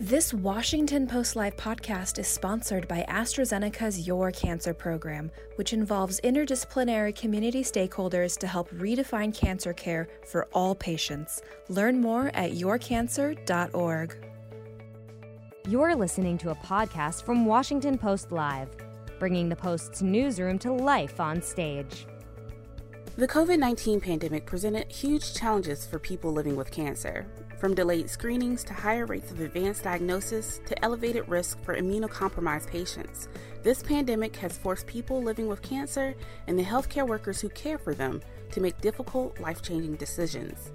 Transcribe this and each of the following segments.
This Washington Post Live podcast is sponsored by AstraZeneca's Your Cancer program, which involves interdisciplinary community stakeholders to help redefine cancer care for all patients. Learn more at yourcancer.org. You're listening to a podcast from Washington Post Live, bringing the Post's newsroom to life on stage. The COVID 19 pandemic presented huge challenges for people living with cancer, from delayed screenings to higher rates of advanced diagnosis to elevated risk for immunocompromised patients. This pandemic has forced people living with cancer and the healthcare workers who care for them to make difficult, life changing decisions.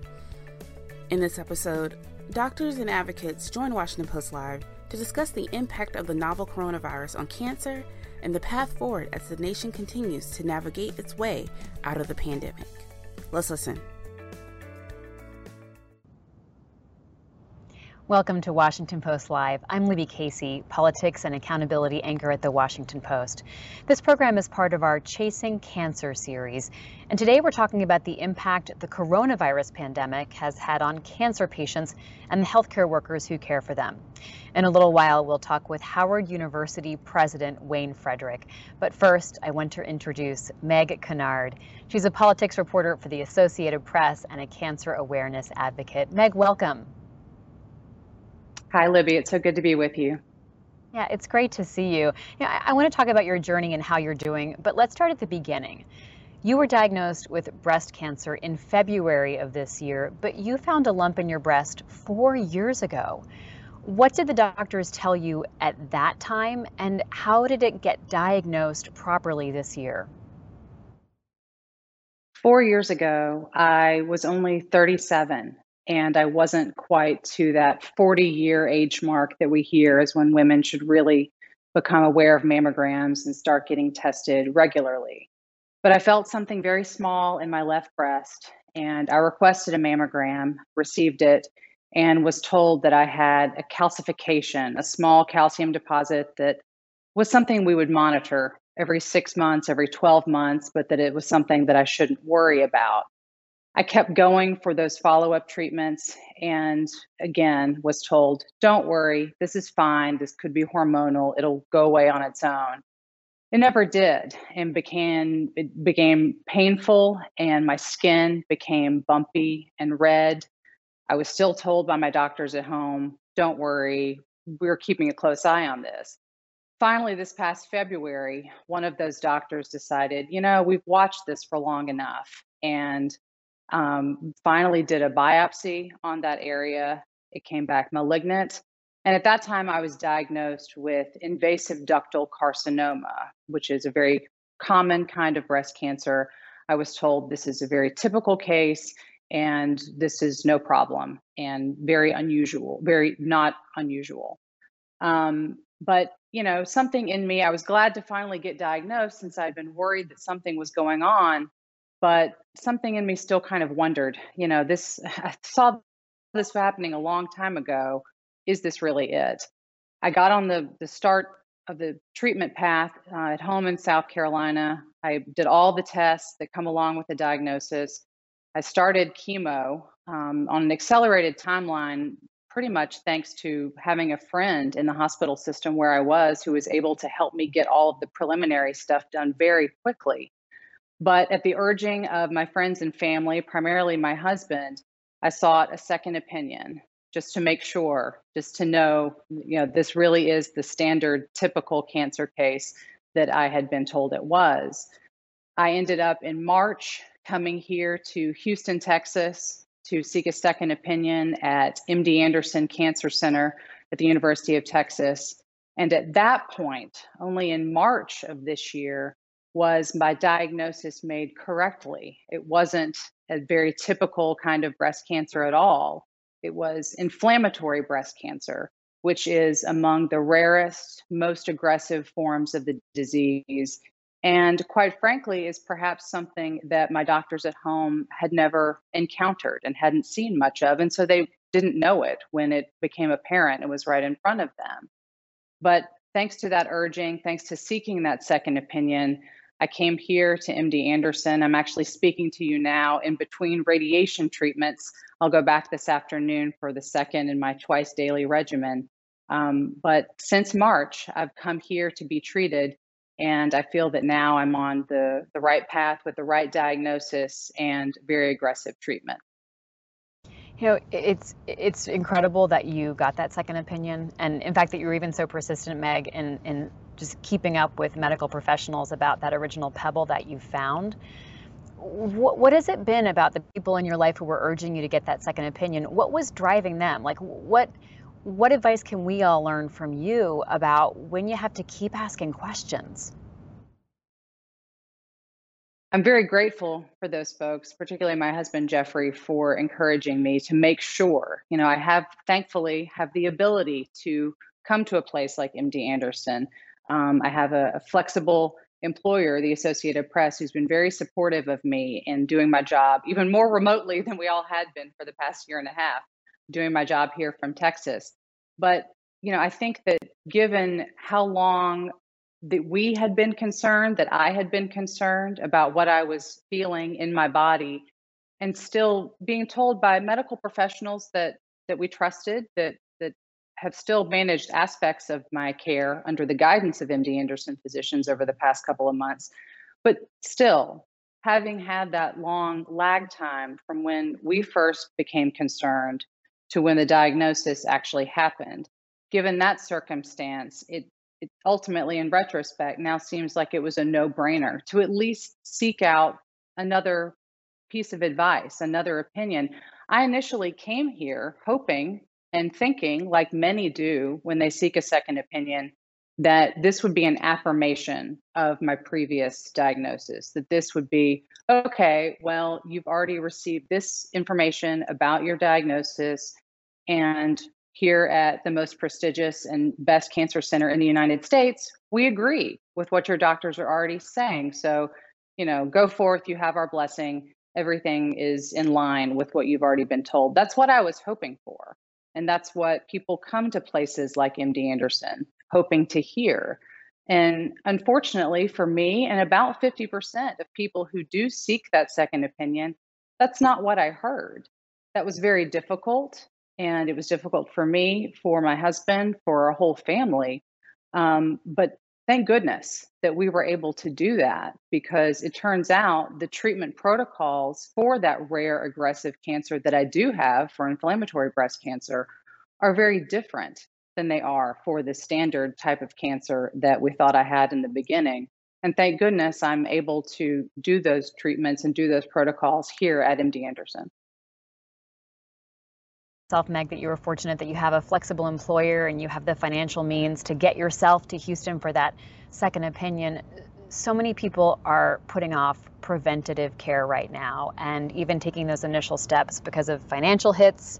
In this episode, doctors and advocates join Washington Post Live to discuss the impact of the novel coronavirus on cancer and the path forward as the nation continues to navigate its way out of the pandemic. Let's listen. Welcome to Washington Post Live. I'm Libby Casey, politics and accountability anchor at the Washington Post. This program is part of our Chasing Cancer series, and today we're talking about the impact the coronavirus pandemic has had on cancer patients and the healthcare workers who care for them. In a little while, we'll talk with Howard University President Wayne Frederick. But first, I want to introduce Meg Kinnard. She's a politics reporter for the Associated Press and a cancer awareness advocate. Meg, welcome. Hi, Libby. It's so good to be with you. Yeah, it's great to see you. you know, I, I want to talk about your journey and how you're doing, but let's start at the beginning. You were diagnosed with breast cancer in February of this year, but you found a lump in your breast four years ago. What did the doctors tell you at that time, and how did it get diagnosed properly this year? Four years ago, I was only 37 and I wasn't quite to that 40 year age mark that we hear is when women should really become aware of mammograms and start getting tested regularly. But I felt something very small in my left breast, and I requested a mammogram, received it, and was told that I had a calcification, a small calcium deposit that was something we would monitor every six months, every 12 months, but that it was something that I shouldn't worry about. I kept going for those follow up treatments and again was told, don't worry, this is fine. This could be hormonal. It'll go away on its own. It never did and became it became painful and my skin became bumpy and red. I was still told by my doctors at home, don't worry, we're keeping a close eye on this. Finally, this past February, one of those doctors decided, you know, we've watched this for long enough and um, finally did a biopsy on that area. It came back malignant. And at that time, I was diagnosed with invasive ductal carcinoma, which is a very common kind of breast cancer. I was told this is a very typical case and this is no problem and very unusual, very not unusual. Um, but, you know, something in me, I was glad to finally get diagnosed since I'd been worried that something was going on but something in me still kind of wondered, you know, this, I saw this happening a long time ago. Is this really it? I got on the, the start of the treatment path uh, at home in South Carolina. I did all the tests that come along with the diagnosis. I started chemo um, on an accelerated timeline, pretty much thanks to having a friend in the hospital system where I was who was able to help me get all of the preliminary stuff done very quickly. But at the urging of my friends and family, primarily my husband, I sought a second opinion just to make sure, just to know, you know, this really is the standard typical cancer case that I had been told it was. I ended up in March coming here to Houston, Texas to seek a second opinion at MD Anderson Cancer Center at the University of Texas. And at that point, only in March of this year, was my diagnosis made correctly. It wasn't a very typical kind of breast cancer at all. It was inflammatory breast cancer, which is among the rarest, most aggressive forms of the disease. And quite frankly, is perhaps something that my doctors at home had never encountered and hadn't seen much of. And so they didn't know it when it became apparent it was right in front of them. But thanks to that urging, thanks to seeking that second opinion, I came here to MD Anderson. I'm actually speaking to you now in between radiation treatments. I'll go back this afternoon for the second in my twice daily regimen. Um, but since March, I've come here to be treated, and I feel that now I'm on the, the right path with the right diagnosis and very aggressive treatment. You know, it's it's incredible that you got that second opinion, and in fact that you were even so persistent, Meg, in in just keeping up with medical professionals about that original pebble that you found. What, what has it been about the people in your life who were urging you to get that second opinion? What was driving them? Like, what what advice can we all learn from you about when you have to keep asking questions? I'm very grateful for those folks, particularly my husband Jeffrey, for encouraging me to make sure. You know, I have thankfully have the ability to come to a place like MD Anderson. Um, I have a, a flexible employer, the Associated Press, who's been very supportive of me in doing my job, even more remotely than we all had been for the past year and a half, doing my job here from Texas. But, you know, I think that given how long that we had been concerned, that I had been concerned about what I was feeling in my body, and still being told by medical professionals that that we trusted that that have still managed aspects of my care under the guidance of MD Anderson physicians over the past couple of months. But still, having had that long lag time from when we first became concerned to when the diagnosis actually happened, given that circumstance, it, it ultimately, in retrospect, now seems like it was a no brainer to at least seek out another piece of advice, another opinion. I initially came here hoping and thinking, like many do when they seek a second opinion, that this would be an affirmation of my previous diagnosis, that this would be, okay, well, you've already received this information about your diagnosis. And here at the most prestigious and best cancer center in the United States, we agree with what your doctors are already saying. So, you know, go forth, you have our blessing. Everything is in line with what you've already been told. That's what I was hoping for. And that's what people come to places like MD Anderson hoping to hear. And unfortunately for me, and about 50% of people who do seek that second opinion, that's not what I heard. That was very difficult. And it was difficult for me, for my husband, for our whole family. Um, but thank goodness that we were able to do that because it turns out the treatment protocols for that rare aggressive cancer that I do have for inflammatory breast cancer are very different than they are for the standard type of cancer that we thought I had in the beginning. And thank goodness I'm able to do those treatments and do those protocols here at MD Anderson Meg, that you were fortunate that you have a flexible employer and you have the financial means to get yourself to Houston for that second opinion. So many people are putting off preventative care right now and even taking those initial steps because of financial hits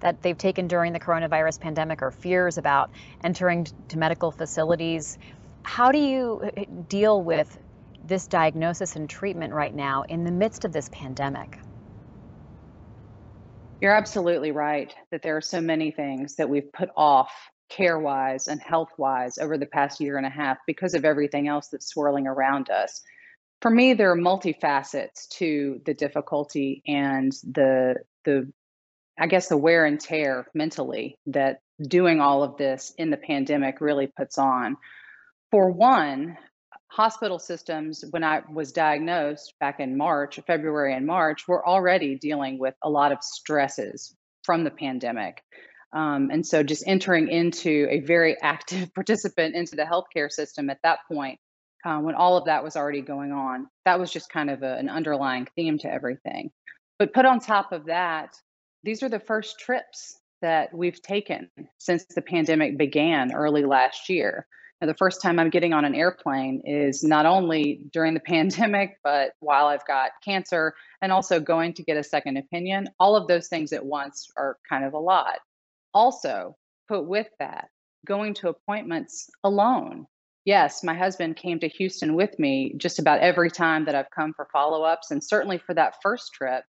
that they've taken during the coronavirus pandemic or fears about entering to medical facilities. How do you uh, deal with this diagnosis and treatment right now in the midst of this pandemic? You're absolutely right that there are so many things that we've put off care wise and health wise over the past year and a half because of everything else that's swirling around us. For me, there are multifacets to the difficulty and the the I guess the wear and tear mentally that doing all of this in the pandemic really puts on. For one, hospital systems, when I was diagnosed back in March, February and March, were already dealing with a lot of stresses from the pandemic. Um, and so just entering into a very active participant into the healthcare system at that point, uh, when all of that was already going on, that was just kind of a, an underlying theme to everything. But put on top of that, these are the first trips that we've taken since the pandemic began early last year. The first time I'm getting on an airplane is not only during the pandemic, but while I've got cancer and also going to get a second opinion. All of those things at once are kind of a lot. Also, put with that, going to appointments alone. Yes, my husband came to Houston with me just about every time that I've come for follow ups, and certainly for that first trip,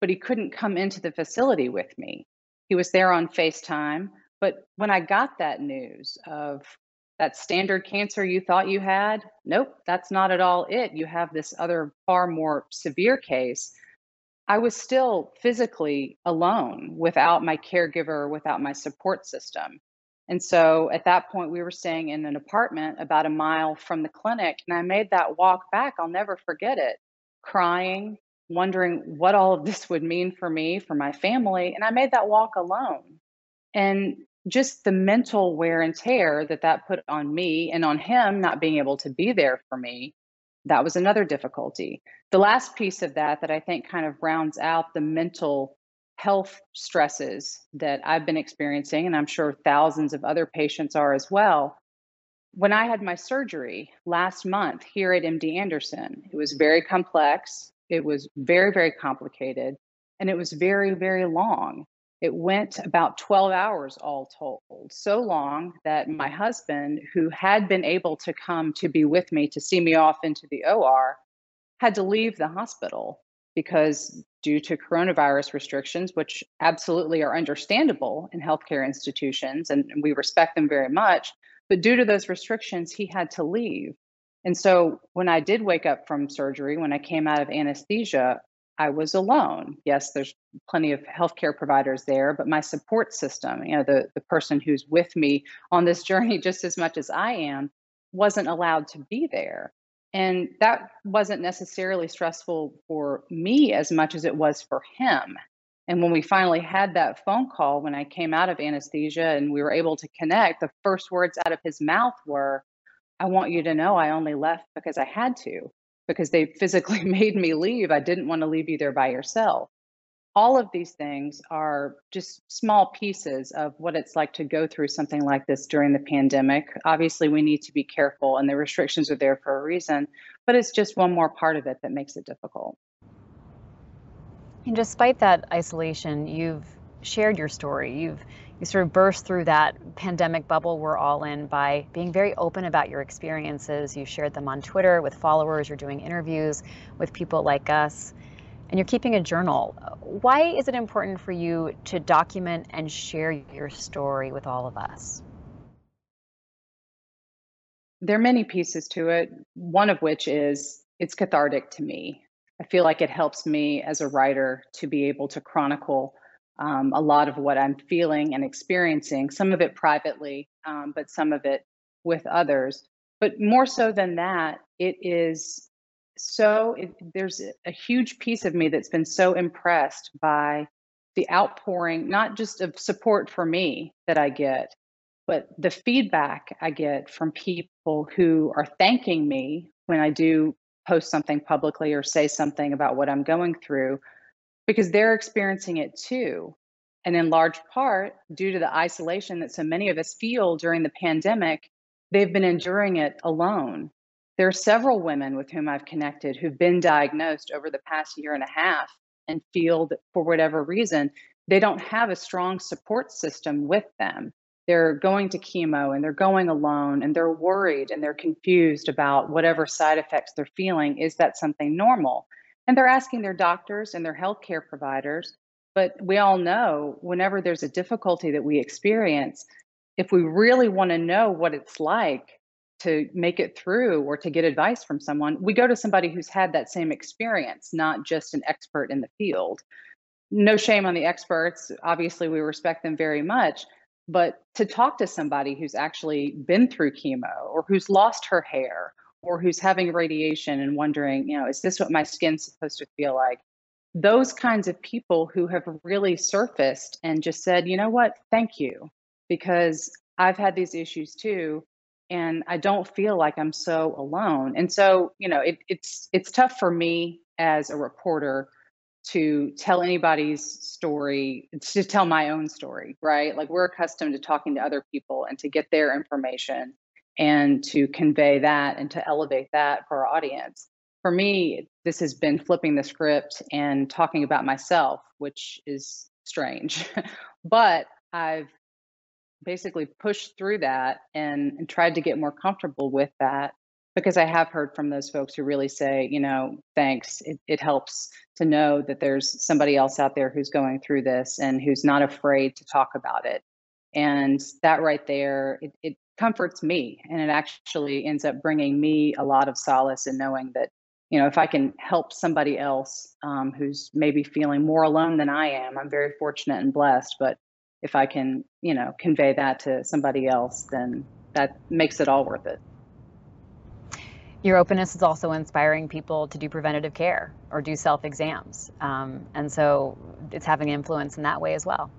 but he couldn't come into the facility with me. He was there on FaceTime. But when I got that news of that standard cancer you thought you had, nope, that's not at all it. You have this other far more severe case. I was still physically alone without my caregiver, without my support system. And so at that point, we were staying in an apartment about a mile from the clinic. And I made that walk back. I'll never forget it, crying, wondering what all of this would mean for me, for my family. And I made that walk alone. And just the mental wear and tear that that put on me and on him not being able to be there for me that was another difficulty. The last piece of that that i think kind of rounds out the mental health stresses that i've been experiencing and i'm sure thousands of other patients are as well. When i had my surgery last month here at md anderson it was very complex it was very very complicated and it was very very long it went about 12 hours all told, so long that my husband, who had been able to come to be with me to see me off into the OR, had to leave the hospital because, due to coronavirus restrictions, which absolutely are understandable in healthcare institutions, and we respect them very much, but due to those restrictions, he had to leave. And so when I did wake up from surgery, when I came out of anesthesia, I was alone. Yes, there's plenty of healthcare providers there, but my support system, you know, the, the person who's with me on this journey just as much as I am, wasn't allowed to be there. And that wasn't necessarily stressful for me as much as it was for him. And when we finally had that phone call, when I came out of anesthesia and we were able to connect, the first words out of his mouth were, I want you to know I only left because I had to because they physically made me leave. I didn't want to leave you there by yourself. All of these things are just small pieces of what it's like to go through something like this during the pandemic. Obviously, we need to be careful, and the restrictions are there for a reason, but it's just one more part of it that makes it difficult. And despite that isolation, you've shared your story. You've you sort of burst through that pandemic bubble we're all in by being very open about your experiences. You shared them on Twitter with followers, you're doing interviews with people like us, and you're keeping a journal. Why is it important for you to document and share your story with all of us? There are many pieces to it, one of which is it's cathartic to me. I feel like it helps me as a writer to be able to chronicle um, a lot of what I'm feeling and experiencing, some of it privately, um, but some of it with others. But more so than that, it is so, it, there's a huge piece of me that's been so impressed by the outpouring, not just of support for me that I get, but the feedback I get from people who are thanking me when I do post something publicly or say something about what I'm going through because they're experiencing it too. And in large part, due to the isolation that so many of us feel during the pandemic, they've been enduring it alone. There are several women with whom I've connected who've been diagnosed over the past year and a half and feel that for whatever reason, they don't have a strong support system with them. They're going to chemo and they're going alone and they're worried and they're confused about whatever side effects they're feeling. Is that something normal? And they're asking their doctors and their healthcare providers. But we all know whenever there's a difficulty that we experience, if we really want to know what it's like to make it through or to get advice from someone, we go to somebody who's had that same experience, not just an expert in the field. No shame on the experts. Obviously, we respect them very much. But to talk to somebody who's actually been through chemo or who's lost her hair or who's having radiation and wondering, you know, is this what my skin's supposed to feel like? Those kinds of people who have really surfaced and just said, you know what, thank you, because I've had these issues too. And I don't feel like I'm so alone. And so, you know, it, it's it's tough for me as a reporter to tell anybody's story, to tell my own story, right? Like we're accustomed to talking to other people and to get their information and to convey that and to elevate that for our audience. For me, this has been flipping the script and talking about myself, which is strange. but I've basically pushed through that and, and, tried to get more comfortable with that because I have heard from those folks who really say, you know, thanks. It, it helps to know that there's somebody else out there who's going through this and who's not afraid to talk about it. And that right there, it, it comforts me and it actually ends up bringing me a lot of solace in knowing that you know if i can help somebody else um, who's maybe feeling more alone than i am i'm very fortunate and blessed but if I can, you know, convey that to somebody else, then that makes it all worth it. Your openness is also inspiring people to do preventative care or do self exams. Um, and so it's having influence in that way as well.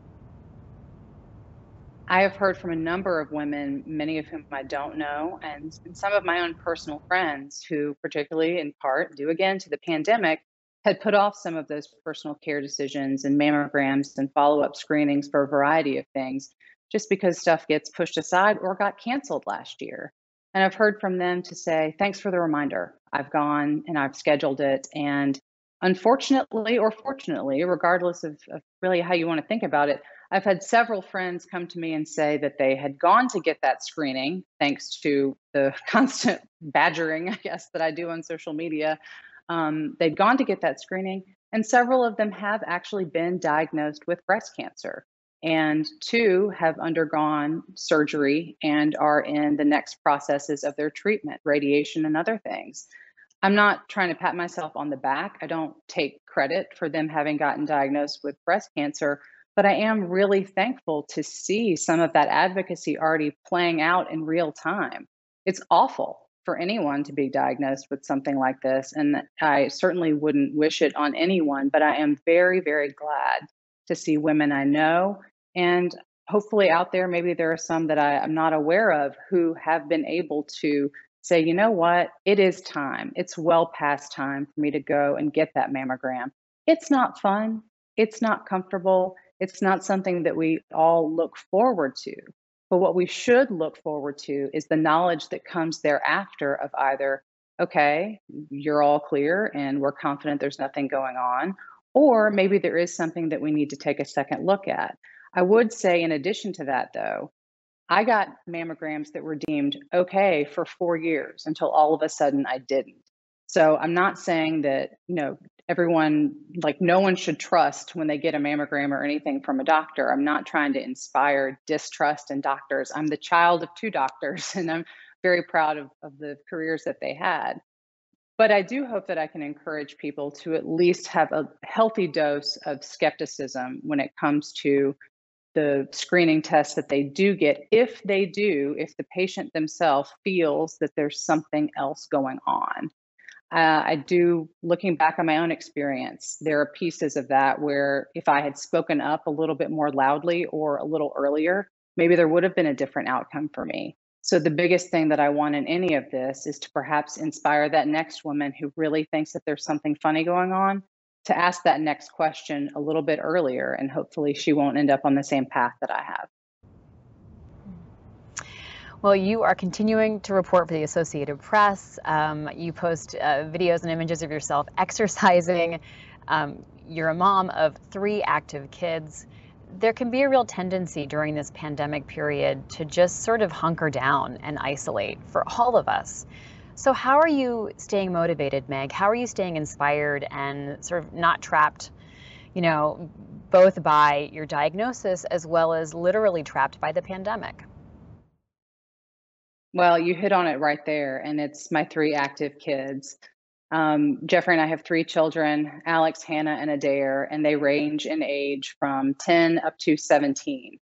I have heard from a number of women, many of whom I don't know, and some of my own personal friends who, particularly in part due again to the pandemic, had put off some of those personal care decisions and mammograms and follow up screenings for a variety of things just because stuff gets pushed aside or got canceled last year. And I've heard from them to say, thanks for the reminder. I've gone and I've scheduled it. And unfortunately or fortunately, regardless of, of really how you want to think about it, I've had several friends come to me and say that they had gone to get that screening thanks to the constant badgering, I guess, that I do on social media. Um, they'd gone to get that screening, and several of them have actually been diagnosed with breast cancer. And two have undergone surgery and are in the next processes of their treatment, radiation, and other things. I'm not trying to pat myself on the back. I don't take credit for them having gotten diagnosed with breast cancer but I am really thankful to see some of that advocacy already playing out in real time. It's awful for anyone to be diagnosed with something like this, and I certainly wouldn't wish it on anyone, but I am very, very glad to see women I know and hopefully out there, maybe there are some that I, am not aware of who have been able to say, you know what, it is time. It's well past time for me to go and get that mammogram. It's not fun. It's not comfortable. It's not something that we all look forward to. But what we should look forward to is the knowledge that comes thereafter of either, okay, you're all clear and we're confident there's nothing going on, or maybe there is something that we need to take a second look at. I would say, in addition to that, though, I got mammograms that were deemed okay for four years until all of a sudden I didn't. So I'm not saying that, you know, everyone like no one should trust when they get a mammogram or anything from a doctor. I'm not trying to inspire distrust in doctors. I'm the child of two doctors and i'm very proud of, of the careers that they had. But i do hope that i can encourage people to at least have a healthy dose of skepticism when it comes to the screening tests that they do get if they do if the patient themselves feels that there's something else going on uh, I do, looking back on my own experience, there are pieces of that where if I had spoken up a little bit more loudly or a little earlier, maybe there would have been a different outcome for me. So, the biggest thing that I want in any of this is to perhaps inspire that next woman who really thinks that there's something funny going on to ask that next question a little bit earlier, and hopefully she won't end up on the same path that I have. Well, you are continuing to report for the Associated Press. Um, you post uh, videos and images of yourself exercising. Um, you're a mom of three active kids. There can be a real tendency during this pandemic period to just sort of hunker down and isolate for all of us. So, how are you staying motivated, Meg? How are you staying inspired and sort of not trapped, you know, both by your diagnosis as well as literally trapped by the pandemic? Well, you hit on it right there, and it's my three active kids. Um, Jeffrey and I have three children Alex, Hannah, and Adair, and they range in age from 10 up to 17.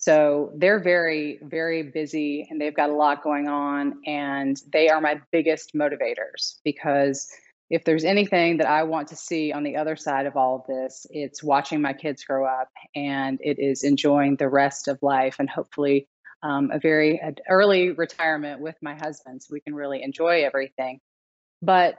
So they're very, very busy and they've got a lot going on. And they are my biggest motivators because if there's anything that I want to see on the other side of all of this, it's watching my kids grow up and it is enjoying the rest of life and hopefully um, a very early retirement with my husband so we can really enjoy everything. But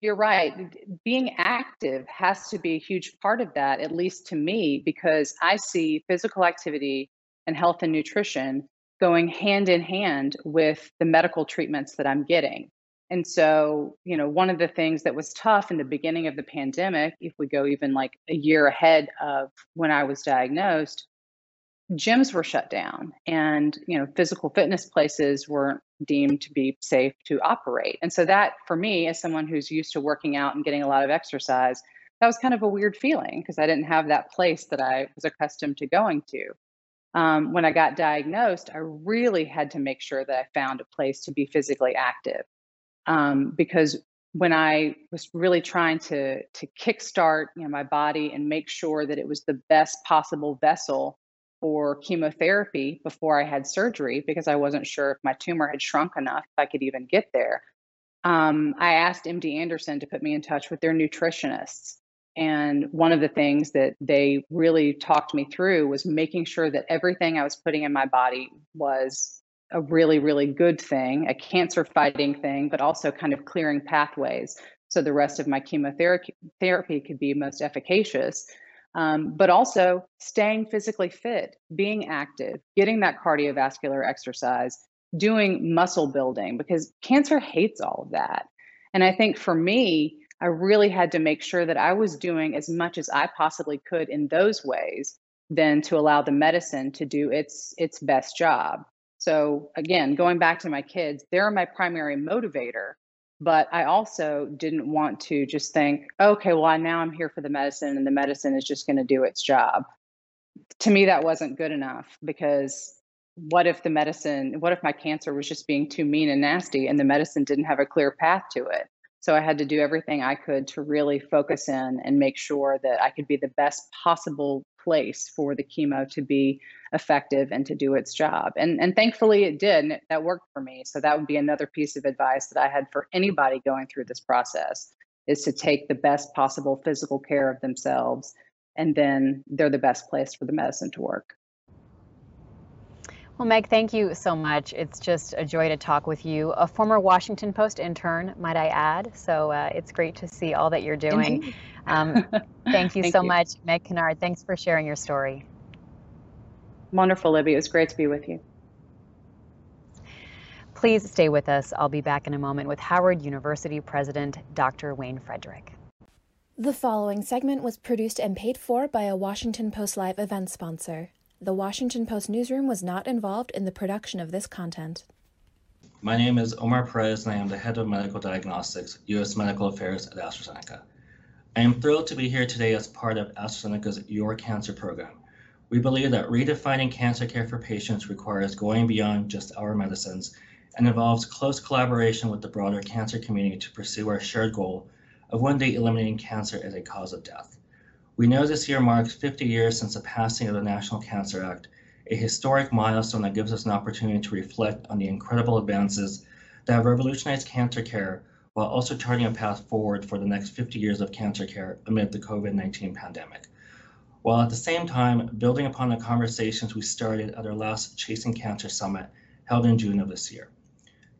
you're right. Being active has to be a huge part of that, at least to me, because I see physical activity and health and nutrition going hand in hand with the medical treatments that I'm getting. And so, you know, one of the things that was tough in the beginning of the pandemic, if we go even like a year ahead of when I was diagnosed, gyms were shut down and you know physical fitness places weren't deemed to be safe to operate and so that for me as someone who's used to working out and getting a lot of exercise that was kind of a weird feeling because i didn't have that place that i was accustomed to going to um, when i got diagnosed i really had to make sure that i found a place to be physically active um, because when I was really trying to to kickstart you know my body and make sure that it was the best possible vessel for chemotherapy before I had surgery because I wasn't sure if my tumor had shrunk enough if I could even get there. Um, I asked MD Anderson to put me in touch with their nutritionists. And one of the things that they really talked me through was making sure that everything I was putting in my body was a really, really good thing, a cancer fighting thing, but also kind of clearing pathways so the rest of my chemotherapy therapy could be most efficacious. Um, but also staying physically fit, being active, getting that cardiovascular exercise, doing muscle building, because cancer hates all of that. And I think for me, I really had to make sure that I was doing as much as I possibly could in those ways than to allow the medicine to do its its best job. So again, going back to my kids, they're my primary motivator, but I also didn't want to just think, okay, well, now I'm here for the medicine and the medicine is just going to do its job. To me, that wasn't good enough because what if the medicine, what if my cancer was just being too mean and nasty and the medicine didn't have a clear path to it? So I had to do everything I could to really focus in and make sure that I could be the best possible place for the chemo to be effective and to do its job. And and thankfully it did and it, that worked for me. So that would be another piece of advice that I had for anybody going through this process is to take the best possible physical care of themselves and then they're the best place for the medicine to work. Well, Meg, thank you so much. It's just a joy to talk with you. A former Washington Post intern, might I add. So uh, it's great to see all that you're doing. Um, thank you thank so you. much, Meg Kinnard. Thanks for sharing your story. Wonderful, Libby. It was great to be with you. Please stay with us. I'll be back in a moment with Howard University President Dr. Wayne Frederick. The following segment was produced and paid for by a Washington Post Live event sponsor. The Washington Post newsroom was not involved in the production of this content. My name is Omar Perez, and I am the head of medical diagnostics, U.S. Medical Affairs at AstraZeneca. I am thrilled to be here today as part of AstraZeneca's Your Cancer program. We believe that redefining cancer care for patients requires going beyond just our medicines and involves close collaboration with the broader cancer community to pursue our shared goal of one day eliminating cancer as a cause of death. We know this year marks 50 years since the passing of the National Cancer Act, a historic milestone that gives us an opportunity to reflect on the incredible advances that have revolutionized cancer care while also charting a path forward for the next 50 years of cancer care amid the COVID 19 pandemic. While at the same time building upon the conversations we started at our last Chasing Cancer Summit held in June of this year.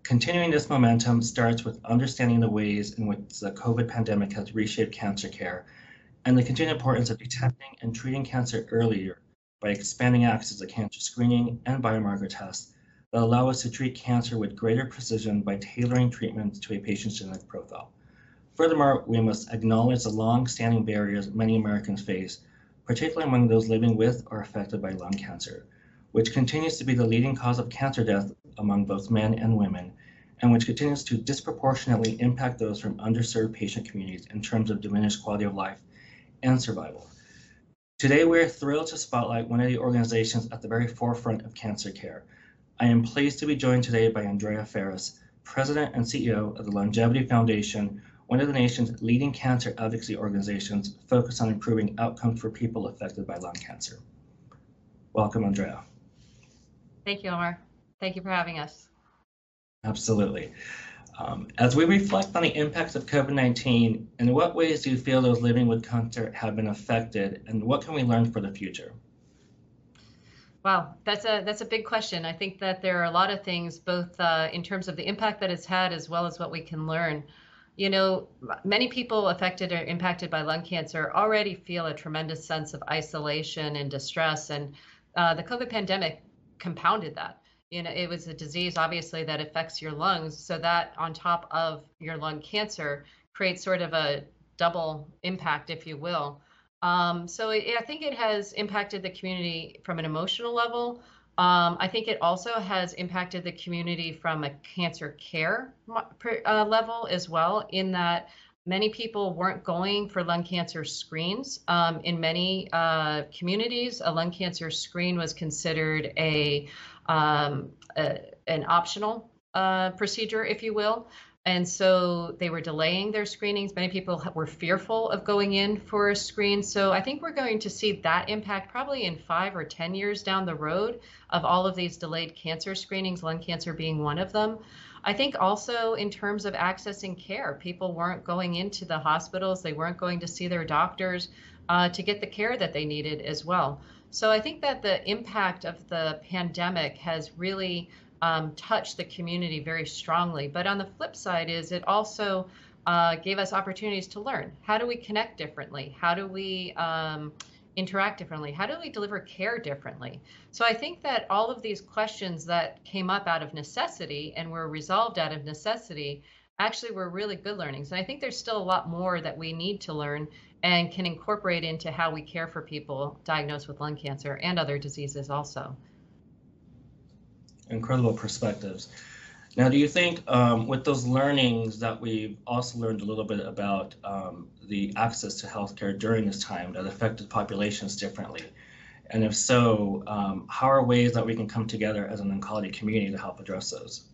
Continuing this momentum starts with understanding the ways in which the COVID pandemic has reshaped cancer care and the continued importance of detecting and treating cancer earlier by expanding access to cancer screening and biomarker tests that allow us to treat cancer with greater precision by tailoring treatments to a patient's genetic profile. Furthermore, we must acknowledge the long-standing barriers many Americans face, particularly among those living with or affected by lung cancer, which continues to be the leading cause of cancer death among both men and women, and which continues to disproportionately impact those from underserved patient communities in terms of diminished quality of life and survival. Today, we're thrilled to spotlight one of the organizations at the very forefront of cancer care. I am pleased to be joined today by Andrea Ferris, President and CEO of the LUNGevity Foundation, one of the nation's leading cancer advocacy organizations focused on improving outcomes for people affected by lung cancer. Welcome, Andrea. Thank you, Omar. Thank you for having us. Absolutely. Um, as we reflect on the impacts of COVID 19, in what ways do you feel those living with cancer have been affected, and what can we learn for the future? Wow, that's a that's a big question. I think that there are a lot of things, both uh, in terms of the impact that it's had, as well as what we can learn. You know, many people affected or impacted by lung cancer already feel a tremendous sense of isolation and distress, and uh, the COVID pandemic compounded that you know it was a disease obviously that affects your lungs. So that on top of your lung cancer creates sort of a double impact if you will. Um, so it, i think it has impacted the community from an emotional level. Um, i think it also has impacted the community from a cancer care uh, level as well in that many people weren't going for lung cancer screens. Um, in many uh, communities, a lung cancer screen was considered a, um, a an optional uh, procedure, if you will. And so they were delaying their screenings. Many people were fearful of going in for a screen. So I think we're going to see that impact probably in five or 10 years down the road of all of these delayed cancer screenings, lung cancer being one of them. I think also in terms of accessing care, people weren't going into the hospitals, they weren't going to see their doctors uh, to get the care that they needed as well. So I think that the impact of the pandemic has really um, touched the community very strongly. But on the flip side is it also uh, gave us opportunities to learn. How do we connect differently? How do we um, interact differently? How do we deliver care differently? So I think that all of these questions that came up out of necessity and were resolved out of necessity actually were really good learnings. And I think there's still a lot more that we need to learn and can incorporate into how we care for people diagnosed with lung cancer and other diseases also incredible perspectives. Now, do you think um, with those learnings that we've also learned a little bit about um, the access to healthcare during this time that affected populations differently? And if so, um, how are ways that we can come together as an oncology community to help address those?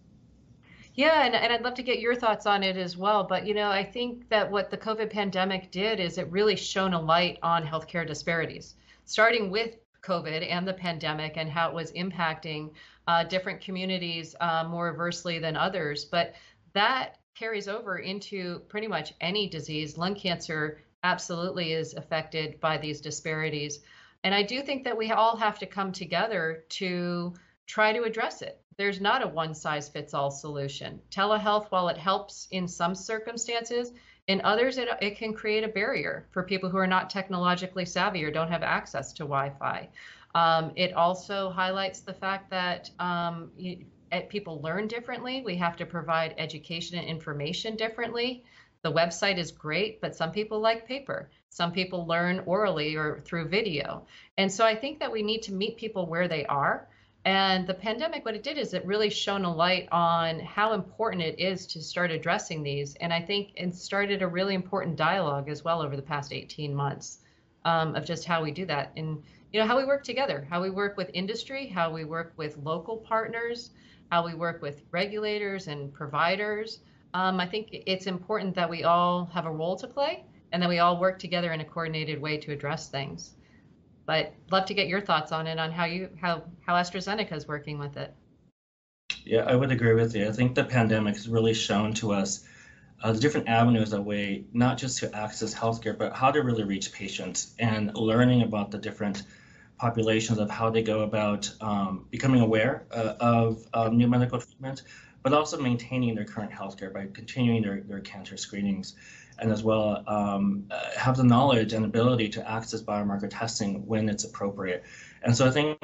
Yeah, and, and I'd love to get your thoughts on it as well. But, you know, I think that what the COVID pandemic did is it really shone a light on healthcare disparities, starting with COVID and the pandemic and how it was impacting uh, different communities uh, more adversely than others. But that carries over into pretty much any disease. Lung cancer absolutely is affected by these disparities. And I do think that we all have to come together to try to address it. There's not a one size fits all solution. Telehealth, while it helps in some circumstances, in others, it, it can create a barrier for people who are not technologically savvy or don't have access to Wi Fi. Um, it also highlights the fact that um, you, eh, people learn differently. We have to provide education and information differently. The website is great, but some people like paper. Some people learn orally or through video. And so I think that we need to meet people where they are. And the pandemic, what it did is it really shone a light on how important it is to start addressing these. And I think it started a really important dialogue as well over the past 18 months um, of just how we do that. And you know how we work together how we work with industry how we work with local partners how we work with regulators and providers um, i think it's important that we all have a role to play and that we all work together in a coordinated way to address things but love to get your thoughts on it on how you how how astrazeneca is working with it. Yeah i would agree with you. I think the pandemic has really shown to us uh, the different avenues that way not just to access healthcare, but how to really reach patients and learning about the different populations of how they go about um, becoming aware uh, of um, new medical treatment, but also maintaining their current healthcare by continuing their, their cancer screenings, and as well um, uh, have the knowledge and ability to access biomarker testing when it's appropriate. And so I think,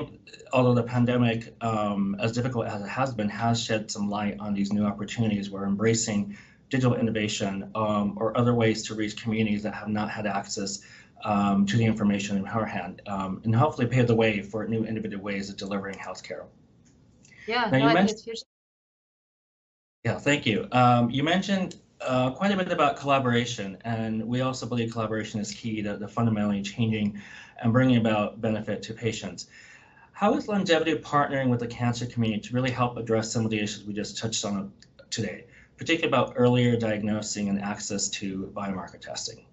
although the pandemic, um, as difficult as it has been, has shed some light on these new opportunities. We're embracing digital innovation um, or other ways to reach communities that have not had access um, to the information in our hand um, and hopefully pave the way for new innovative ways of delivering healthcare. Yeah, now, no, you mentioned, yeah, thank you. Um, you mentioned uh, quite a bit about collaboration, and we also believe collaboration is key to, to fundamentally changing and bringing about benefit to patients. How is LUNGevity partnering with the cancer community to really help address some of the issues we just touched on today, particularly about earlier diagnosing and access to biomarker testing?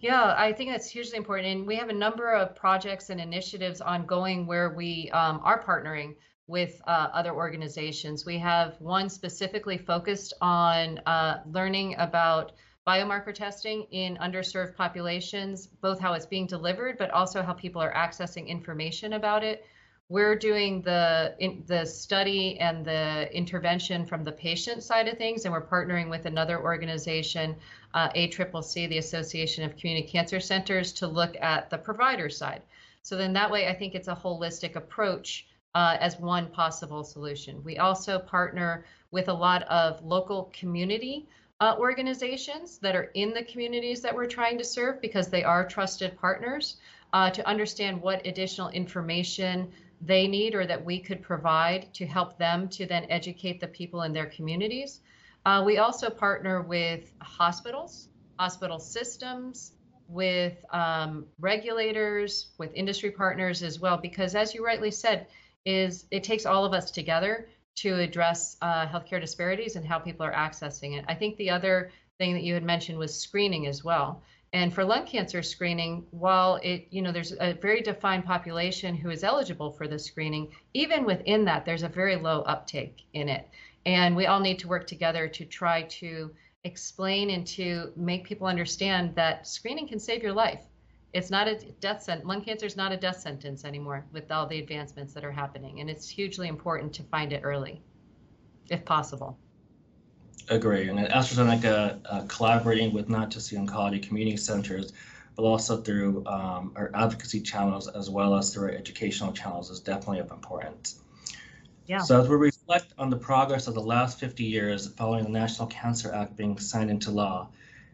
Yeah, I think that's hugely important. And we have a number of projects and initiatives ongoing where we um, are partnering with uh, other organizations. We have one specifically focused on uh, learning about biomarker testing in underserved populations, both how it's being delivered, but also how people are accessing information about it. We're doing the in, the study and the intervention from the patient side of things, and we're partnering with another organization, uh, ACCC, the Association of Community Cancer Centers, to look at the provider side. So then that way, I think it's a holistic approach uh, as one possible solution. We also partner with a lot of local community uh, organizations that are in the communities that we're trying to serve because they are trusted partners uh, to understand what additional information they need or that we could provide to help them to then educate the people in their communities. Uh, we also partner with hospitals, hospital systems, with um, regulators, with industry partners as well, because as you rightly said, is it takes all of us together to address uh, healthcare disparities and how people are accessing it. I think the other thing that you had mentioned was screening as well. And for lung cancer screening, while it, you know, there's a very defined population who is eligible for the screening, even within that, there's a very low uptake in it. And we all need to work together to try to explain and to make people understand that screening can save your life. It's not a death sentence. Lung cancer is not a death sentence anymore with all the advancements that are happening. And it's hugely important to find it early, if possible. Agree. And AstraZeneca, uh, collaborating with not just the oncology community centers, but also through um, our advocacy channels as well as through our educational channels is definitely of importance. Yeah. So as we reflect on the progress of the last 50 years following the National Cancer Act being signed into law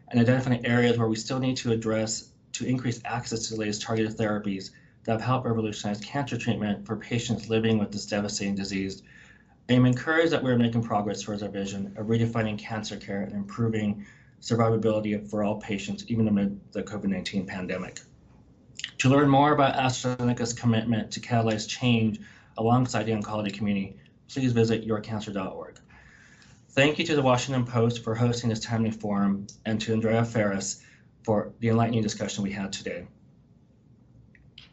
and identifying areas where we still need to address to increase access to the latest targeted therapies that have helped revolutionize cancer treatment for patients living with this devastating disease, I am encouraged that we are making progress towards our vision of redefining cancer care and improving survivability for all patients, even amid the COVID 19 pandemic. To learn more about AstraZeneca's commitment to catalyze change alongside the oncology community, please visit yourcancer.org. Thank you to the Washington Post for hosting this timely forum and to Andrea Ferris for the enlightening discussion we had today.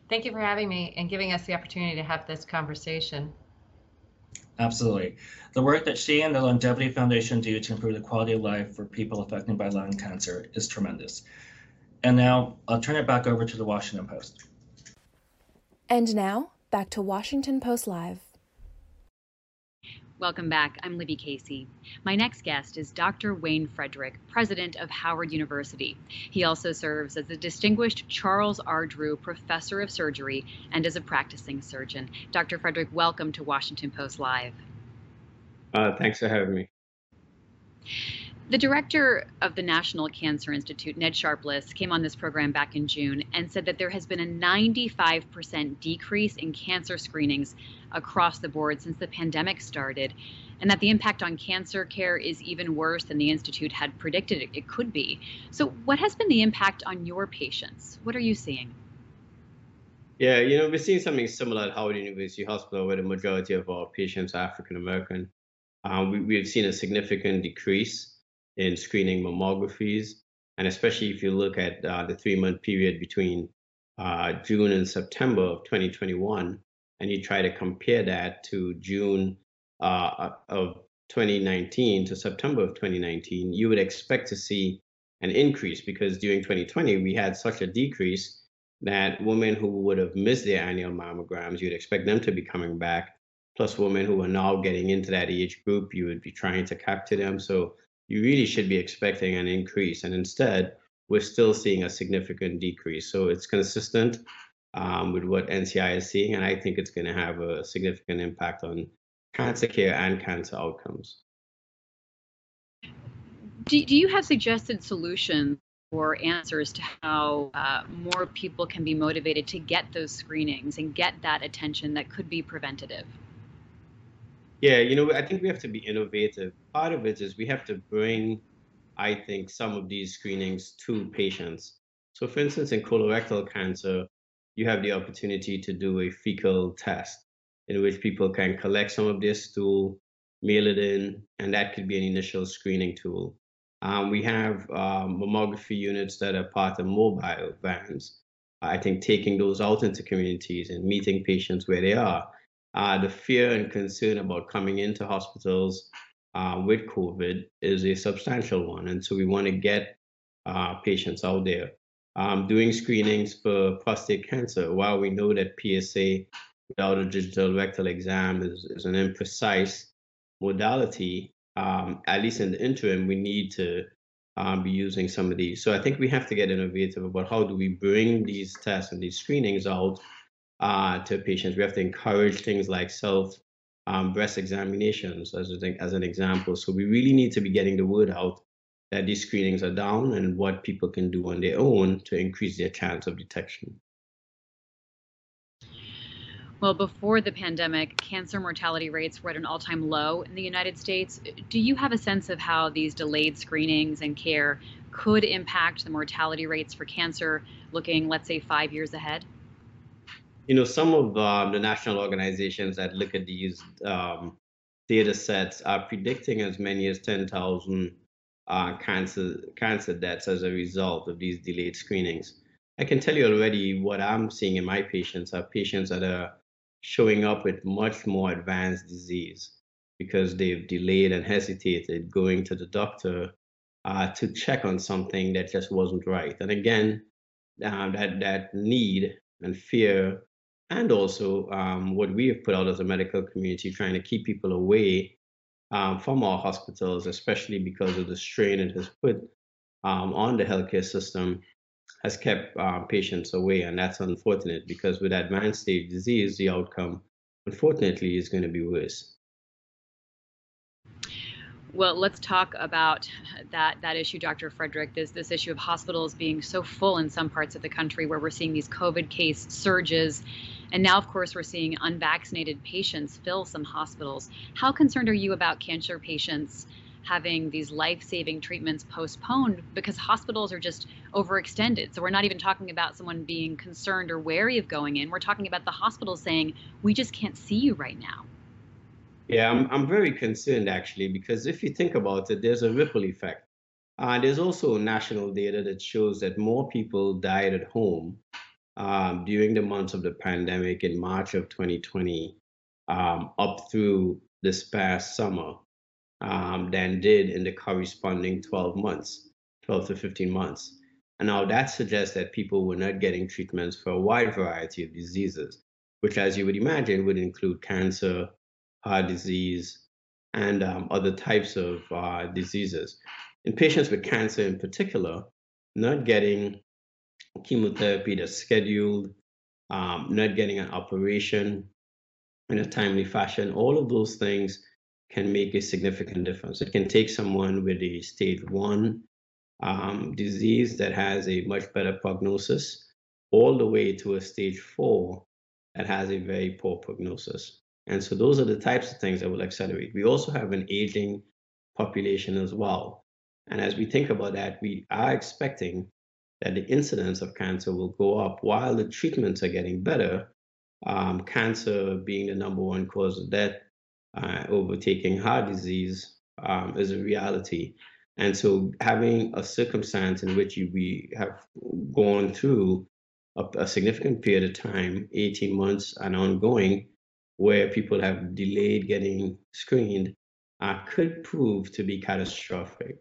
Thank you for having me and giving us the opportunity to have this conversation. Absolutely. The work that she and the LUNGevity Foundation do to improve the quality of life for people affected by lung cancer is tremendous. And now I'll turn it back over to the Washington Post. And now back to Washington Post Live. Welcome back. I'm Libby Casey. My next guest is Dr. Wayne Frederick, president of Howard University. He also serves as the distinguished Charles R. Drew Professor of Surgery and as a practicing surgeon. Dr. Frederick, welcome to Washington Post Live. Uh, thanks for having me. The director of the National Cancer Institute, Ned Sharpless, came on this program back in June and said that there has been a 95% decrease in cancer screenings across the board since the pandemic started, and that the impact on cancer care is even worse than the Institute had predicted it, could be. So, what has been the impact on your patients? What are you seeing? Yeah, you know, we're seeing something similar at Howard University Hospital, where the majority of our patients are African American. Um, we, we've seen a significant decrease in screening mammographies. And especially if you look at uh, the three month period between uh, June and September of 2021, and you try to compare that to June uh, of 2019 to September of 2019, you would expect to see an increase because during 2020 we had such a decrease that women who would have missed their annual mammograms, you'd expect them to be coming back. Plus, women who are now getting into that age group, you would be trying to capture them. So you really should be expecting an increase. And instead, we're still seeing a significant decrease. So it's consistent um, with what NCI is seeing. And I think it's going to have a significant impact on cancer care and cancer outcomes. Do, do you have suggested solutions or answers to how uh, more people can be motivated to get those screenings and get that attention that could be preventative? Yeah, you know, I think we have to be innovative. Part of it is we have to bring, I think, some of these screenings to patients. So, for instance, in colorectal cancer, you have the opportunity to do a fecal test in which people can collect some of their stool, mail it in, and that could be an initial screening tool. Um, we have um, mammography units that are part of mobile vans. I think taking those out into communities and meeting patients where they are uh, the fear and concern about coming into hospitals uh, with COVID is a substantial one. And so we want to get uh, patients out there. Um, doing screenings for prostate cancer, while we know that PSA without a digital rectal exam is, is an imprecise modality, um, at least in the interim, we need to um, be using some of these. So I think we have to get innovative about how do we bring these tests and these screenings out uh, to patients. We have to encourage things like self um, breast examinations, as, as an example. So we really need to be getting the word out that these screenings are down and what people can do on their own to increase their chance of detection. Well, before the pandemic, cancer mortality rates were at an all time low in the United States. Do you have a sense of how these delayed screenings and care could impact the mortality rates for cancer looking, let's say, five years ahead? You know, some of um, the national organizations that look at these um, data sets are predicting as many as 10,000 uh, cancer, cancer deaths as a result of these delayed screenings. I can tell you already what I'm seeing in my patients are patients that are showing up with much more advanced disease because they've delayed and hesitated going to the doctor uh, to check on something that just wasn't right. And again, uh, that that need and fear, and also um, what we have put out as a medical community, trying to keep people away um, from our hospitals, especially because of the strain it has put um, on the healthcare system, has kept uh, patients away, and that's unfortunate because with advanced stage disease, the outcome, unfortunately, is going to be worse. Well, let's talk about that that issue, Dr. Frederick. This this issue of hospitals being so full in some parts of the country where we're seeing these COVID case surges, and now, of course, we're seeing unvaccinated patients fill some hospitals. How concerned are you about cancer patients having these life-saving treatments postponed because hospitals are just overextended? So we're not even talking about someone being concerned or wary of going in. We're talking about the hospital saying, "We just can't see you right now." Yeah, I'm, I'm very concerned actually, because if you think about it, there's a ripple effect. Uh, there's also national data that shows that more people died at home um, during the months of the pandemic in March of 2020 um, up through this past summer um, than did in the corresponding 12 months, 12 to 15 months. And now that suggests that people were not getting treatments for a wide variety of diseases, which, as you would imagine, would include cancer, heart disease, and um, other types of uh, diseases. In patients with cancer in particular, not getting chemotherapy that's scheduled, um, not getting an operation in a timely fashion, all of those things can make a significant difference. It can take someone with a stage one um, disease that has a much better prognosis all the way to a stage four that has a very poor prognosis. And so those are the types of things that will accelerate. We also have an aging population as well. And as we think about that, we are expecting that the incidence of cancer will go up while the treatments are getting better. Um, cancer being the number one cause of death, uh, overtaking heart disease um, is a reality. And so having a circumstance in which you, we have gone through a, a significant period of time, 18 months and ongoing, where people have delayed getting screened uh, could prove to be catastrophic.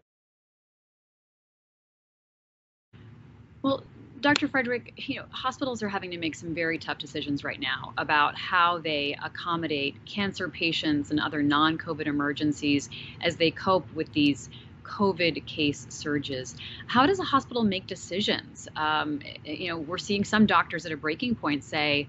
Well, Dr. Frederick, you know, hospitals are having to make some very tough decisions right now about how they accommodate cancer patients and other non-COVID emergencies as they cope with these COVID case surges. How does a hospital make decisions? Um, you know, we're seeing some doctors at a breaking point say,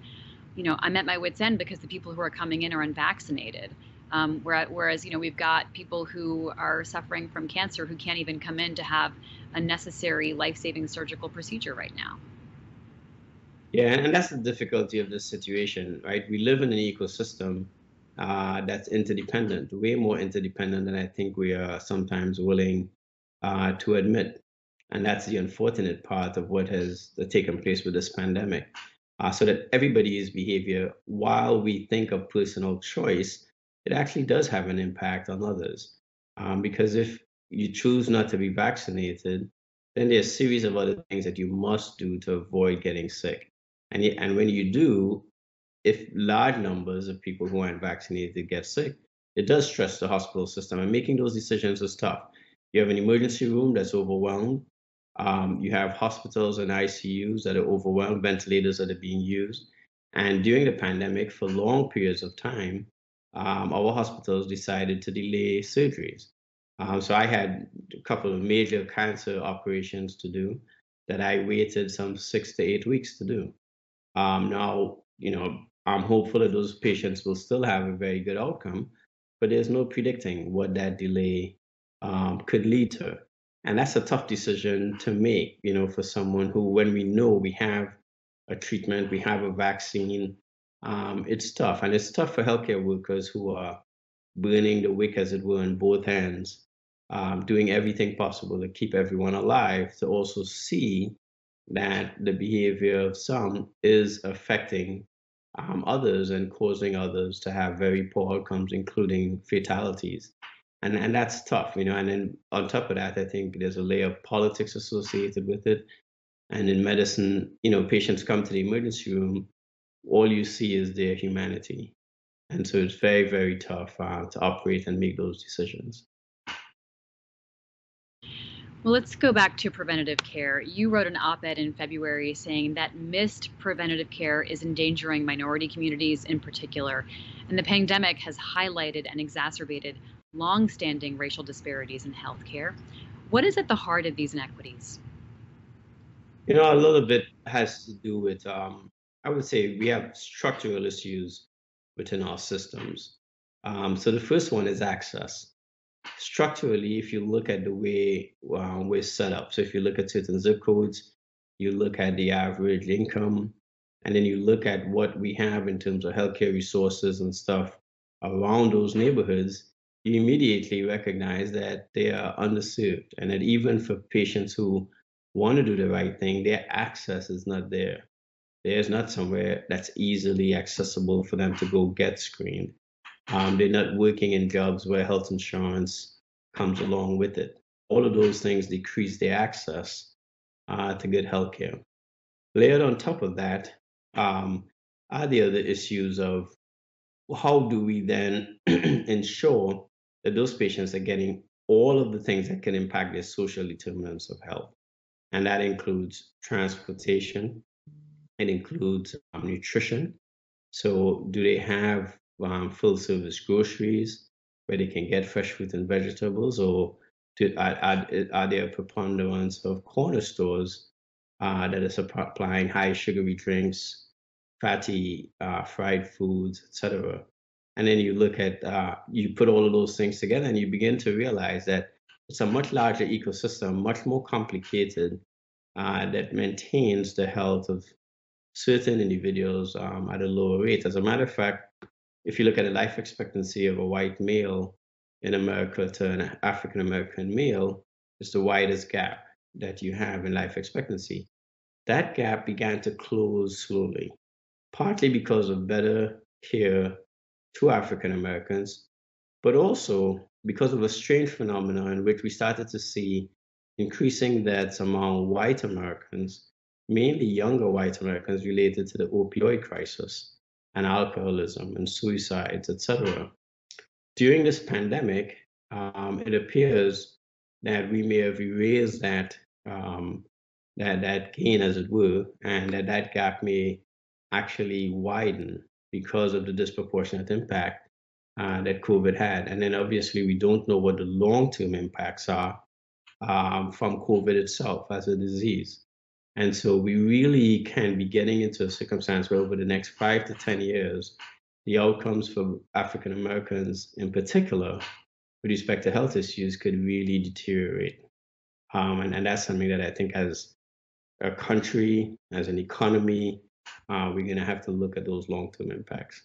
you know, I'm at my wits' end because the people who are coming in are unvaccinated. Um, whereas, you know, we've got people who are suffering from cancer who can't even come in to have a necessary life-saving surgical procedure right now. Yeah, and that's the difficulty of this situation, right? We live in an ecosystem uh, that's interdependent, way more interdependent than I think we are sometimes willing uh, to admit. And that's the unfortunate part of what has taken place with this pandemic uh, so that everybody's behavior, while we think of personal choice, it actually does have an impact on others. Um, because if you choose not to be vaccinated, then there's a series of other things that you must do to avoid getting sick. And, and when you do, if large numbers of people who aren't vaccinated get sick, it does stress the hospital system. And making those decisions is tough. You have an emergency room that's overwhelmed. Um, you have hospitals and ICUs that are overwhelmed, ventilators that are being used. And during the pandemic, for long periods of time, um, our hospitals decided to delay surgeries. Um, so I had a couple of major cancer operations to do that I waited some six to eight weeks to do. Um, now, you know, I'm hopeful that those patients will still have a very good outcome, but there's no predicting what that delay um, could lead to. And that's a tough decision to make you know for someone who when we know we have a treatment we have a vaccine um, it's tough. And it's tough for healthcare workers who are burning the wick as it were in both hands um, doing everything possible to keep everyone alive to also see that the behavior of some is affecting um, others and causing others to have very poor outcomes, including fatalities. And, and that's tough, you know. And then on top of that, I think there's a layer of politics associated with it. And in medicine, you know, patients come to the emergency room, all you see is their humanity. And so it's very, very tough uh, to operate and make those decisions. Well, let's go back to preventative care. You wrote an op ed in February saying that missed preventative care is endangering minority communities in particular. And the pandemic has highlighted and exacerbated long-standing racial disparities in healthcare. What is at the heart of these inequities? You know, a little bit has to do with, um, I would say, we have structural issues within our systems. Um, so the first one is access structurally, if you look at the way uh, we're set up, so if you look at certain zip codes, you look at the average income, and then you look at what we have in terms of healthcare resources and stuff around those neighborhoods, you immediately recognize that they are underserved and that even for patients who want to do the right thing, their access is not there. There's not somewhere that's easily accessible for them to go get screened. Um, they're not working in jobs where health insurance comes along with it. All of those things decrease their access uh, to good health care. Layered on top of that um, are the other issues of how do we then ensure that those patients are getting all of the things that can impact their social determinants of health. And that includes transportation, it includes um, nutrition. So, do they have um, full service groceries where they can get fresh fruit and vegetables, or to, there a preponderance of corner stores uh, that are supplying high sugary drinks, fatty uh, fried foods, etc. And then you look at, uh, you put all of those things together and you begin to realize that it's a much larger ecosystem, much more complicated, uh, that maintains the health of certain individuals um, at a lower rate. As a matter of fact, if you look at the life expectancy of a white male in America to an African American male, it's the widest gap that you have in life expectancy. That gap began to close slowly, partly because of better care to African Americans, but also because of a strange phenomenon in which we started to see increasing deaths among white Americans, mainly younger white Americans related to the opioid crisis and alcoholism and suicides, etc. During this pandemic, um, it appears that we may have erased that um, that that gain, as it were, and that that gap may actually widen because of the disproportionate impact uh, that COVID had. And then obviously we don't know what the long-term impacts are um, from COVID itself as a disease. And so we really can be getting into a circumstance where over the next five to 10 years, the outcomes for African Americans in particular with respect to health issues could really deteriorate. Um, and, and that's something that I think as a country, as an economy, uh, we're going to have to look at those long term impacts.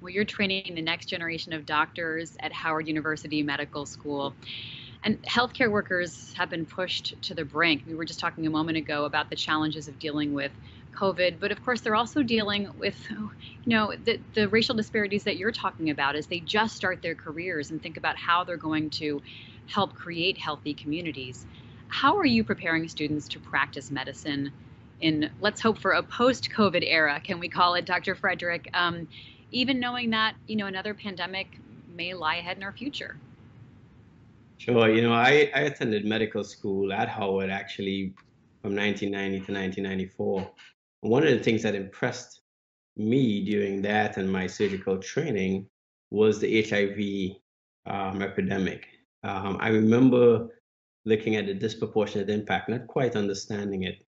Well, you're training the next generation of doctors at Howard University Medical School. And healthcare workers have been pushed to the brink. We were just talking a moment ago about the challenges of dealing with COVID, but of course they're also dealing with, you know, the, the racial disparities that you're talking about as they just start their careers and think about how they're going to help create healthy communities. How are you preparing students to practice medicine in, let's hope for a post-COVID era, can we call it, Dr. Frederick? Um, even knowing that, you know, another pandemic may lie ahead in our future. Sure. You know, I, I attended medical school at Howard actually from 1990 to 1994. One of the things that impressed me during that and my surgical training was the HIV um, epidemic. Um, I remember looking at the disproportionate impact, not quite understanding it,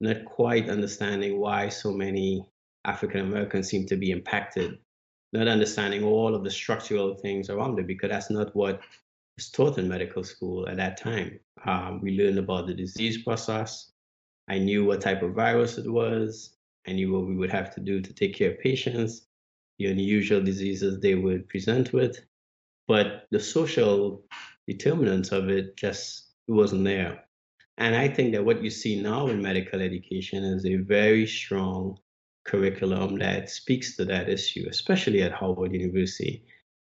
not quite understanding why so many African Americans seem to be impacted, not understanding all of the structural things around it, because that's not what taught in medical school at that time. Um, we learned about the disease process. I knew what type of virus it was. I knew what we would have to do to take care of patients, the unusual diseases they would present with. But the social determinants of it just wasn't there. And I think that what you see now in medical education is a very strong curriculum that speaks to that issue, especially at Howard University.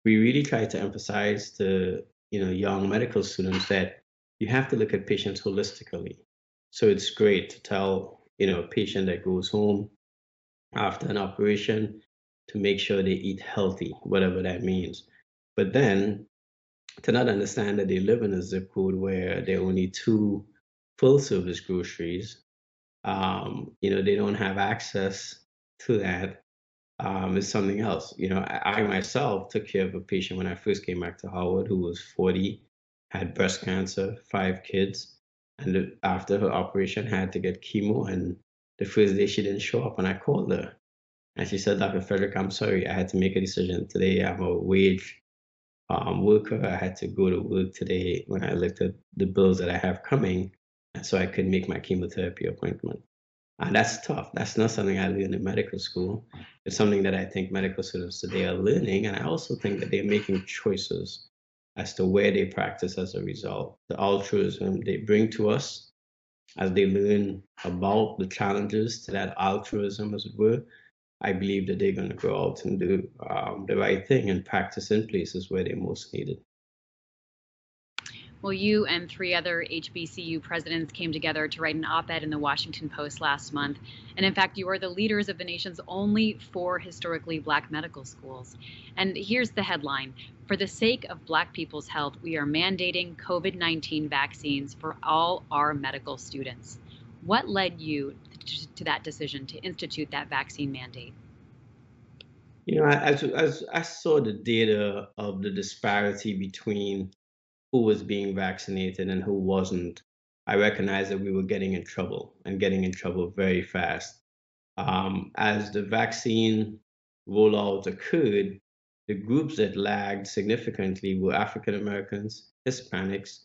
We really try to emphasize to you know young medical students that you have to look at patients holistically. So it's great to tell you know a patient that goes home after an operation to make sure they eat healthy, whatever that means. But then to not understand that they live in a zip code where there are only two full service groceries, um, you know, they don't have access to that um, is something else. You know, I, I, myself took care of a patient when I first came back to Howard who was 40, had breast cancer, five kids, and after her operation had to get chemo. And the first day she didn't show up, and I called her, and she said, "Dr. Frederick, I'm sorry, I had to make a decision today. I'm a wage um, worker. I had to go to work today when I looked at the bills that I have coming, and so I could make my chemotherapy appointment." And that's tough. That's not something I learned in medical school. It's something that I think medical students today are learning. And I also think that they're making choices as to where they practice as a result. The altruism they bring to us as they learn about the challenges to that altruism, as it were, I believe that they're going to go out and do um, the right thing and practice in places where they're most needed. Well, you and three other HBCU presidents came together to write an op ed in the Washington Post last month. And in fact, you are the leaders of the nation's only four historically black medical schools. And here's the headline For the sake of black people's health, we are mandating COVID 19 vaccines for all our medical students. What led you to that decision to institute that vaccine mandate? You know, as, as I saw the data of the disparity between who was being vaccinated and who wasn't, I recognized that we were getting in trouble and getting in trouble very fast. Um, as the vaccine rollout occurred, the groups that lagged significantly were African Americans, Hispanics,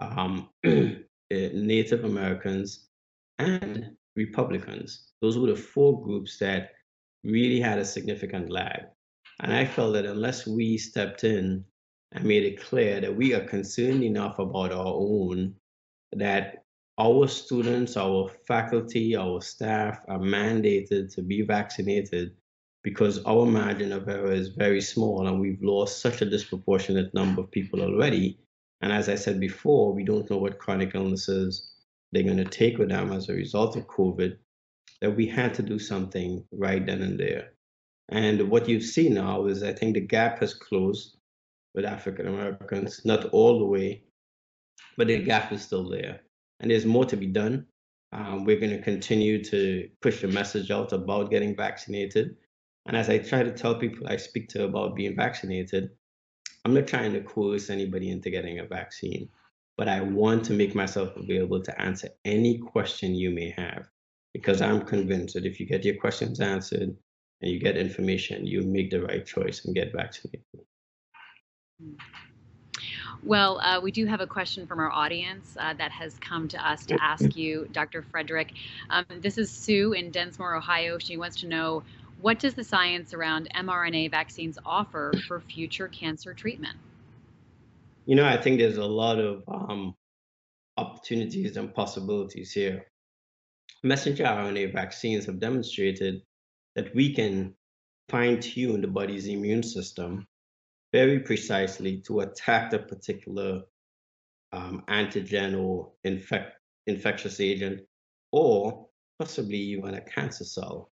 um, eh, Native Americans, and Republicans. Those were the four groups that really had a significant lag. And I felt that unless we stepped in I made it clear that we are concerned enough about our own that our students, our faculty, our staff are mandated to be vaccinated because our margin of error is very small and we've lost such a disproportionate number of people already. And as I said before, we don't know what chronic illnesses they're going to take with them as a result of COVID, that we had to do something right then and there. And what you've seen now is I think the gap has closed with African Americans, not all the way, but the gap is still there. And there's more to be done. Um, we're going to continue to push the message out about getting vaccinated. And as I try to tell people I speak to about being vaccinated, I'm not trying to coerce anybody into getting a vaccine, but I want to make myself available to answer any question you may have because I'm convinced that if you get your questions answered and you get information, you make the right choice and get vaccinated. Well, uh, we do have a question from our audience uh, that has come to us to ask you, Dr. Frederick. Um, this is Sue in Densmore, Ohio. She wants to know what does the science around mRNA vaccines offer for future cancer treatment? You know, I think there's a lot of um, opportunities and possibilities here. Messenger RNA vaccines have demonstrated that we can fine tune the body's immune system very precisely to attack the particular um, antigen or infect, infectious agent, or possibly even a cancer cell.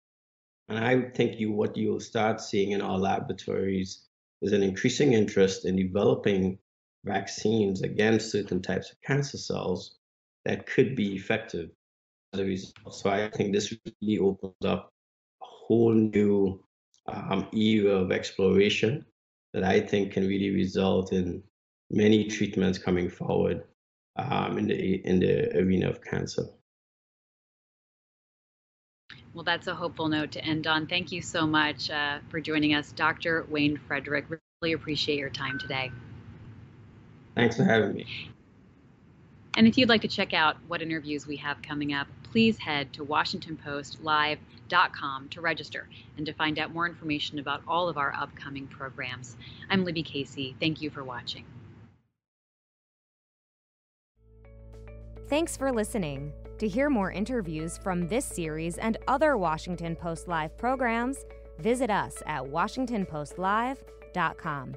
And I think you what you'll start seeing in our laboratories is an increasing interest in developing vaccines against certain types of cancer cells that could be effective as a result. So I think this really opens up a whole new um, era of exploration that I think can really result in many treatments coming forward um, in the in the arena of cancer. Well, that's a hopeful note to end on. Thank you so much uh, for joining us, Dr. Wayne Frederick. Really appreciate your time today. Thanks for having me. And if you'd like to check out what interviews we have coming up, please head to WashingtonPostLive.com to register and to find out more information about all of our upcoming programs. I'm Libby Casey. Thank you for watching. Thanks for listening. To hear more interviews from this series and other Washington Post Live programs, visit us at WashingtonPostLive.com.